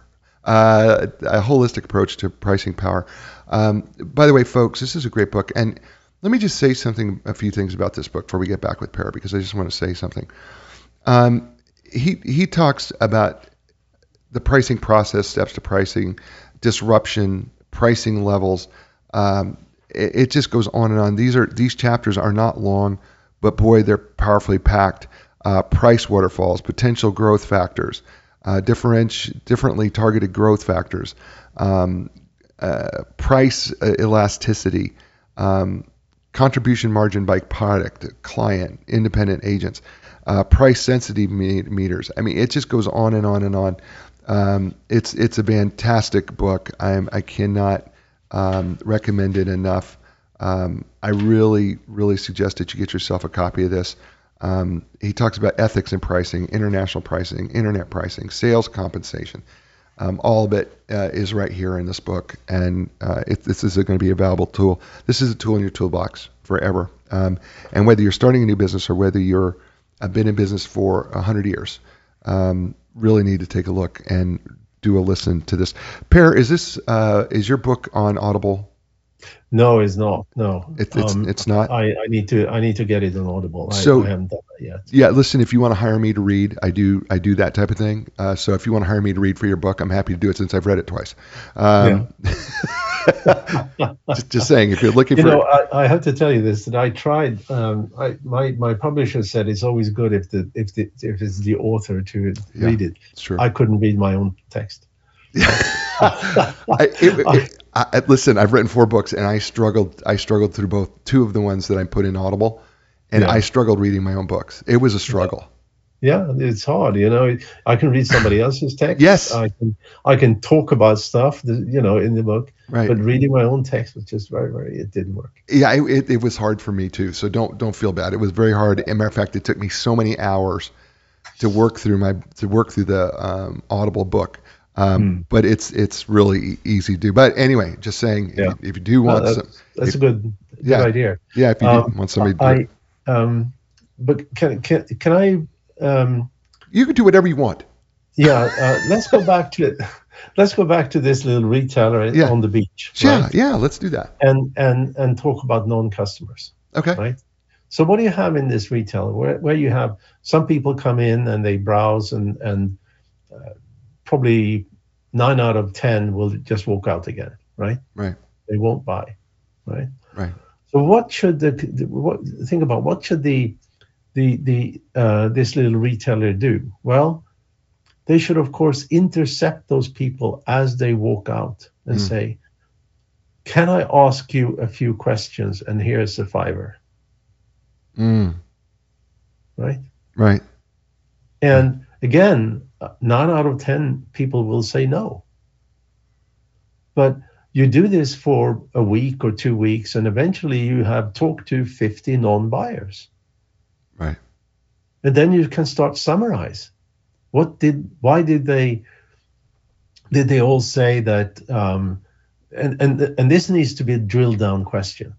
S2: uh, a holistic approach to pricing power. Um, by the way, folks, this is a great book. And let me just say something, a few things about this book before we get back with Per, because I just want to say something. Um, he he talks about the pricing process, steps to pricing, disruption, pricing levels. Um, it, it just goes on and on. These are these chapters are not long, but boy, they're powerfully packed. Uh, price waterfalls, potential growth factors, uh, differenti- differently targeted growth factors, um, uh, price uh, elasticity, um, contribution margin by product, client, independent agents, uh, price sensitive me- meters. I mean, it just goes on and on and on. Um, it's it's a fantastic book. I'm I cannot um, recommend it enough. Um, I really really suggest that you get yourself a copy of this. Um, he talks about ethics in pricing, international pricing, internet pricing, sales compensation. Um, all of it uh, is right here in this book, and uh, it, this is going to be a valuable tool. This is a tool in your toolbox forever. Um, and whether you're starting a new business or whether you're have been in business for 100 years, um, really need to take a look and do a listen to this. Per, is this uh, is your book on Audible?
S3: No, it's not. No,
S2: It, it's
S3: Um,
S2: it's not.
S3: I, I need to I need to get it on Audible.
S2: So-
S3: I haven't done that yet.
S2: Yeah, listen. If you want to hire me to read, I do. I do that type of thing. Uh, so if you want to hire me to read for your book, I'm happy to do it since I've read it twice. Um, just, just saying, if you're looking
S3: You
S2: for,
S3: know, I, I have to tell you this that I tried. Um, I, my my publisher said it's always good if the if the if it's the author to
S2: Yeah.
S3: read it.
S2: sure.
S3: I couldn't read my own text.
S2: I, it, it, I, listen, I've written four books, and I struggled. I struggled through both two of the ones that I put in Audible, and
S3: Yeah.
S2: I struggled reading my own books. It was a struggle.
S3: Yeah, it's hard. You know, I can read somebody else's text.
S2: Yes.
S3: I can I can talk about stuff. That, you know, in the book,
S2: Right.
S3: but reading my own text was just very very. It didn't work.
S2: Yeah, it, it, it was hard for me too. So don't don't feel bad. It was very hard. As a matter of fact, it took me so many hours to work through my to work through the um, Audible book. Um,
S3: Hmm.
S2: But it's it's really easy to do. But anyway, just saying,
S3: Yeah.
S2: if, you, if you do want
S3: that's,
S2: some,
S3: that's
S2: if-
S3: a good, good
S2: yeah.
S3: idea.
S2: yeah, if you
S3: Um,
S2: do want somebody to
S3: I, um, but can can can I? Um,
S2: you can do whatever you want.
S3: yeah, uh, let's go back to let's go back to this little retailer
S2: Yeah.
S3: on the beach.
S2: Yeah,
S3: right?
S2: yeah, let's do that.
S3: and and and talk about non-customers.
S2: Okay.
S3: Right. So what do you have in this retailer where, where you have some people come in and they browse and and uh, probably nine out of ten will just walk out again, right?
S2: Right.
S3: They won't buy, right?
S2: Right.
S3: So what should the, the what think about what should the the the uh, this little retailer do? Well, they should of course intercept those people as they walk out and
S2: Mm.
S3: say, "Can I ask you a few questions?" And here's a fiver,
S2: Mm,
S3: right?
S2: right.
S3: And again, nine out of ten people will say no. But you do this for a week or two weeks, and eventually you have talked to 50 non-buyers.
S2: Right.
S3: and then you can start summarize what did why did they did they all say that um, and and and this needs to be a drilled down question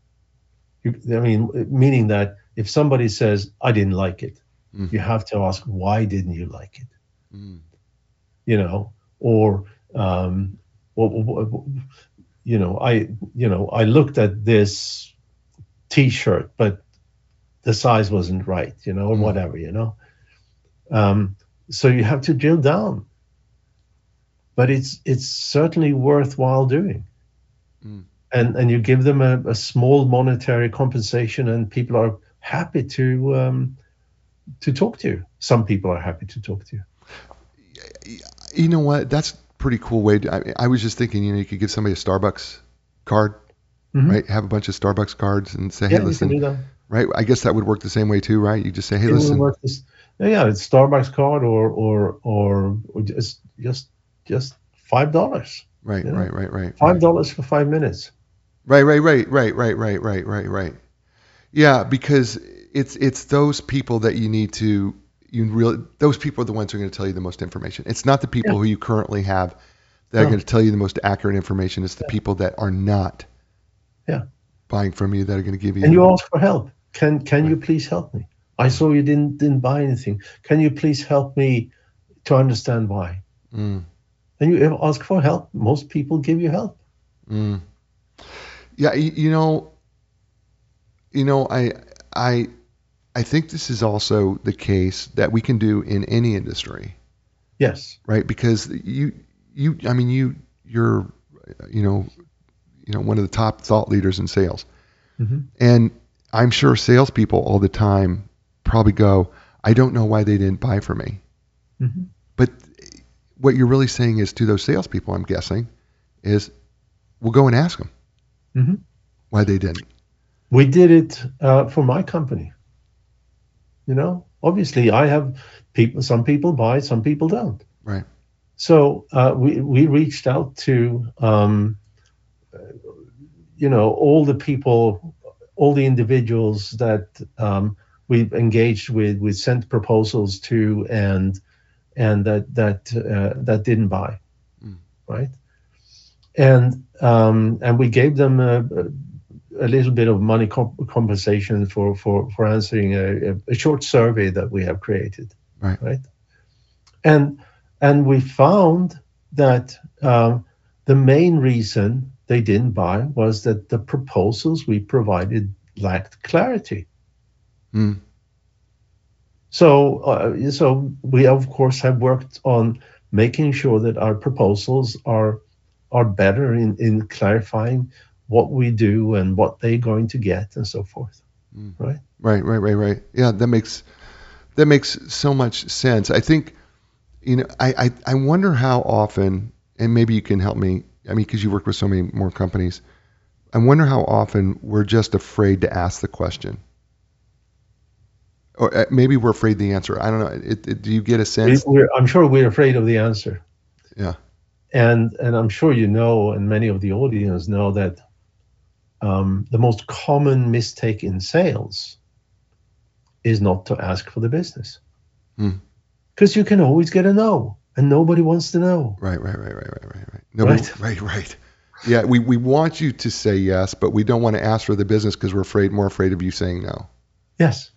S3: you, i mean meaning that if somebody says i didn't like it
S2: Mm.
S3: you have to ask why didn't you like it
S2: Mm,
S3: you know or um what- you know i you know i looked at this t-shirt but the size wasn't right you know or
S2: Mm.
S3: whatever you know. Um so you have to drill down. But it's it's certainly worthwhile doing.
S2: Mm.
S3: and and you give them a, a small monetary compensation and people are happy to um to talk to you. Some people are happy to talk to you
S2: You know what? That's pretty cool way. To, I, I was just thinking, you know, you could give somebody a Starbucks card,
S3: Mhm.
S2: right? Have a bunch of Starbucks cards and say, hey,
S3: yeah you
S2: listen,
S3: can do that
S2: right? I guess that would work the same way too, right? You just say, hey,
S3: it
S2: listen,
S3: work this yeah it's starbucks card or or or, or just just just five dollars
S2: right,
S3: yeah.
S2: right, right, right,
S3: five
S2: right,
S3: dollars for five minutes
S2: right, right, right, right, right, right, right, right, right. Yeah, because it's it's those people that you need to you really those people are the ones who are going to tell you the most information. It's not the people
S3: Yeah.
S2: who you currently have that are going to tell you the most accurate information. It's the people that are not
S3: Yeah.
S2: buying from you that are going to give you
S3: and you ask for help can can you please help me i saw you didn't didn't buy anything can you please help me to understand why
S2: Mm.
S3: and you ask for help most people give you help
S2: Mm. Yeah, you, you know, you know, I, I, I think this is also the case that we can do in any industry,
S3: yes
S2: right? Because you, you, I mean, you, you're, you know, you know, one of the top thought leaders in sales,
S3: Mhm.
S2: and I'm sure salespeople all the time probably go, I don't know why they didn't buy from me.
S3: Mhm.
S2: But what you're really saying is to those salespeople, I'm guessing, is we'll go and ask them
S3: Mhm.
S2: why they didn't.
S3: we did it uh, for my company you know obviously i have people some people buy some people don't
S2: Right.
S3: so uh, we we reached out to um, you know all the people all the individuals that um, we've engaged with we sent proposals to and and that that uh, that didn't buy
S2: Mm.
S3: right and um, and we gave them a, a a little bit of money comp- compensation for for for answering a, a, short survey that we have created
S2: Right.
S3: right and and we found that um, the main reason they didn't buy was that the proposals we provided lacked clarity
S2: Mm.
S3: so uh, so we of course have worked on making sure that our proposals are are better in in clarifying what we do and what they're going to get and so forth
S2: Mm.
S3: right
S2: Right, right, right, right. Yeah, that makes that makes so much sense. I think, you know, I I, I wonder how often, and maybe you can help me. I mean, because you work with so many more companies, I wonder how often we're just afraid to ask the question, or uh, maybe we're afraid the answer. I don't know. It, it, do you get a sense?
S3: We're, I'm sure we're afraid of the answer
S2: Yeah.
S3: and and i'm sure you know and many of the audience know that um, the most common mistake in sales is not to ask for the business
S2: Hmm.
S3: because you can always get a no, and nobody wants to know.
S2: Right, right, right, right, right, right, right. Nobody,
S3: Right.
S2: right, right. Yeah, we, we want you to say yes, but we don't want to ask for the business because we're afraid more afraid of you saying no.
S3: Yes.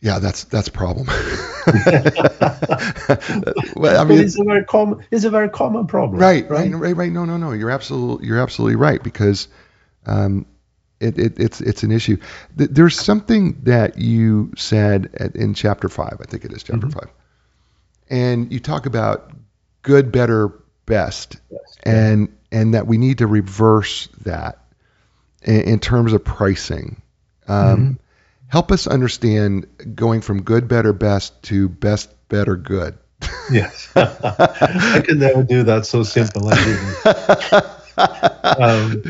S2: Yeah, that's that's a problem. well, I mean,
S3: it's a very common. It's a very common problem.
S2: right, right, right, right. No, no, no. You're absolutely you're absolutely right because um, it, it it's it's an issue. There's something that you said at, in chapter five. I think it is chapter
S3: Mhm.
S2: five, and you talk about good, better, best, and and that we need to reverse that in, in terms of pricing. Um, Help us understand going from good, better, best to best, better, good.
S3: Yes. I can never do that so simple. Um,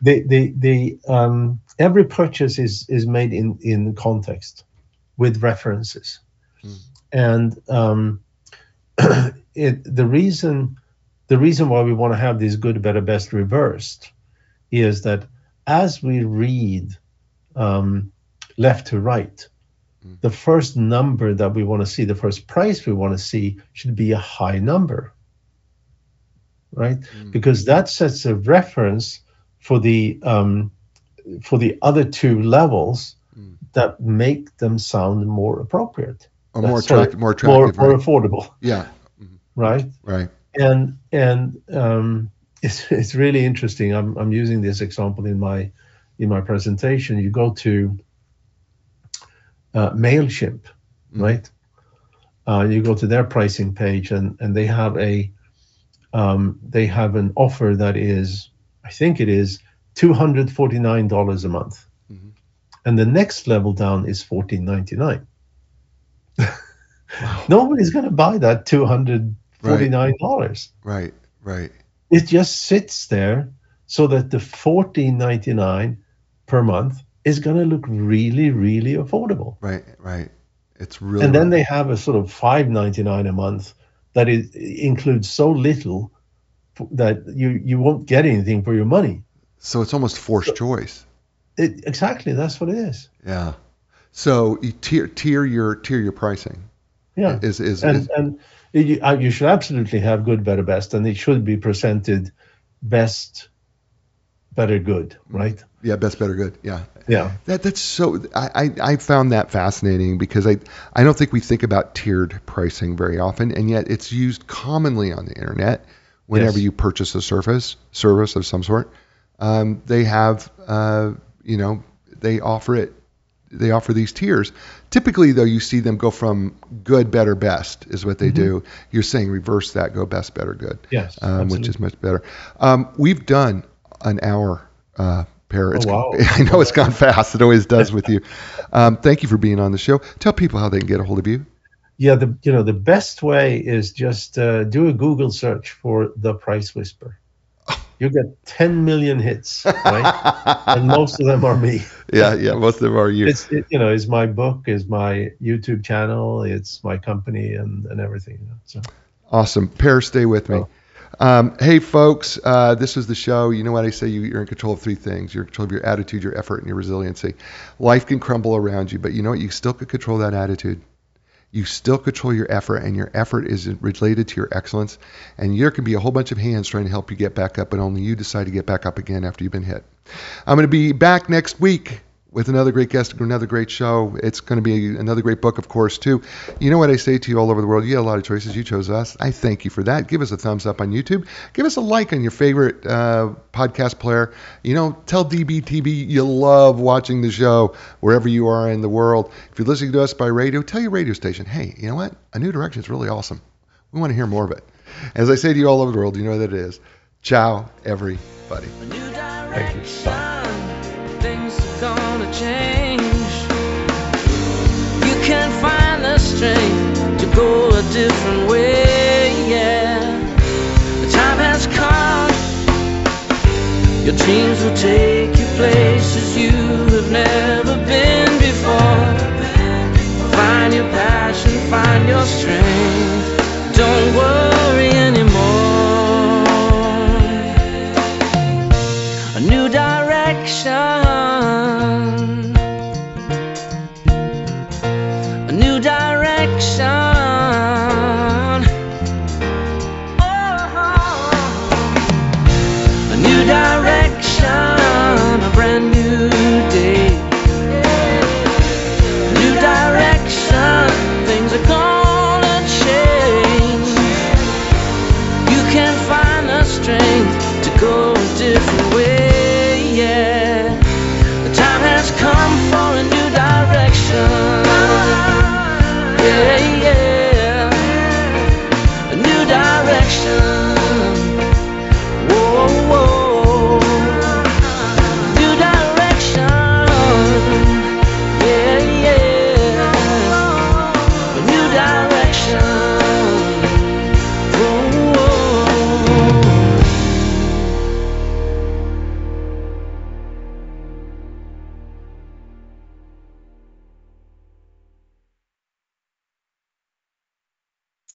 S3: the the the um, every purchase is is made in in context with references,
S2: Mm.
S3: and um, it the reason the reason why we want to have these good, better, best reversed is that as we read um, left to right,
S2: Mm.
S3: the first number that we want to see, the first price we want to see, should be a high number, right?
S2: Mm.
S3: Because that sets a reference for the um, for the other two levels
S2: Mm.
S3: that make them sound more appropriate,
S2: Or more attractive, more
S3: more
S2: attractive.
S3: more
S2: right?
S3: affordable,
S2: Yeah,
S3: right?
S2: right.
S3: and and um, it's it's really interesting. I'm I'm using this example in my in my presentation. You go to uh, Mailchimp,
S2: Mm.
S3: right? Uh, you go to their pricing page, and and they have a um, they have an offer that is I think it is two hundred forty nine dollars a month,
S2: Mhm.
S3: and the next level down is fourteen ninety nine. Nobody's going to buy that two hundred forty nine dollars
S2: Right, right.
S3: it just sits there so that the 14.99 per month is going to look really really affordable
S2: Right, right. It's really.
S3: and then they have a sort of 5.99 a month that is, includes so little that you you won't get anything for your money
S2: so it's almost forced choice.
S3: it, exactly that's what it is
S2: Yeah. So you tier tier your tier your pricing.
S3: yeah
S2: Is is,
S3: and
S2: is
S3: and you, you should absolutely have good better best and it should be presented best better good right?
S2: Yeah best better good. Yeah.
S3: Yeah.
S2: That that's so I, I I found that fascinating because I I don't think we think about tiered pricing very often and yet it's used commonly on the internet whenever
S3: Yes.
S2: you purchase a service service of some sort. Um, they have uh, you know they offer it they offer these tiers. Typically though you see them go from good better best is what they do. You're saying reverse that go best better good
S3: yes
S2: um, which is much better. Um, we've done an hour uh, Per. It's,
S3: wow.
S2: I know it's gone fast. It always does with you. Um, thank you for being on the show. Tell people how they can get a hold of you.
S3: Yeah, the you know the best way is just uh, do a Google search for the Price Whisper. You get 10 million hits, right? and most of them are me.
S2: yeah, yeah. Most of them are you.
S3: It's it, you know, is my book, is my YouTube channel, it's my company, and and everything. You know, so
S2: Awesome. Per, stay with me.
S3: Oh.
S2: Um, hey, folks, uh, this is the show. You know what I say? You, you're in control of three things you're in control of your attitude, your effort, and your resiliency. Life can crumble around you, but you know what? You still can control that attitude. You still control your effort, and your effort is related to your excellence. And there can be a whole bunch of hands trying to help you get back up, but only you decide to get back up again after you've been hit. I'm going to be back next week with another great guest, another great show. It's going to be another great book, of course, too. You know what I say to you all over the world? You had a lot of choices. You chose us. I thank you for that. Give us a thumbs up on YouTube. Give us a like on your favorite uh, podcast player. You know, tell DBTV you love watching the show wherever you are in the world. If you're listening to us by radio, tell your radio station, hey, you know what? A New Direction is really awesome. We want to hear more of it. As I say to you all over the world, you know that it is. Ciao, everybody.
S1: New
S3: you.
S1: direction, things are gonna change. You can find the strength to go a different way, yeah. The time has come, your dreams will take you places you have never been before. Find your passion, find your strength. Don't worry.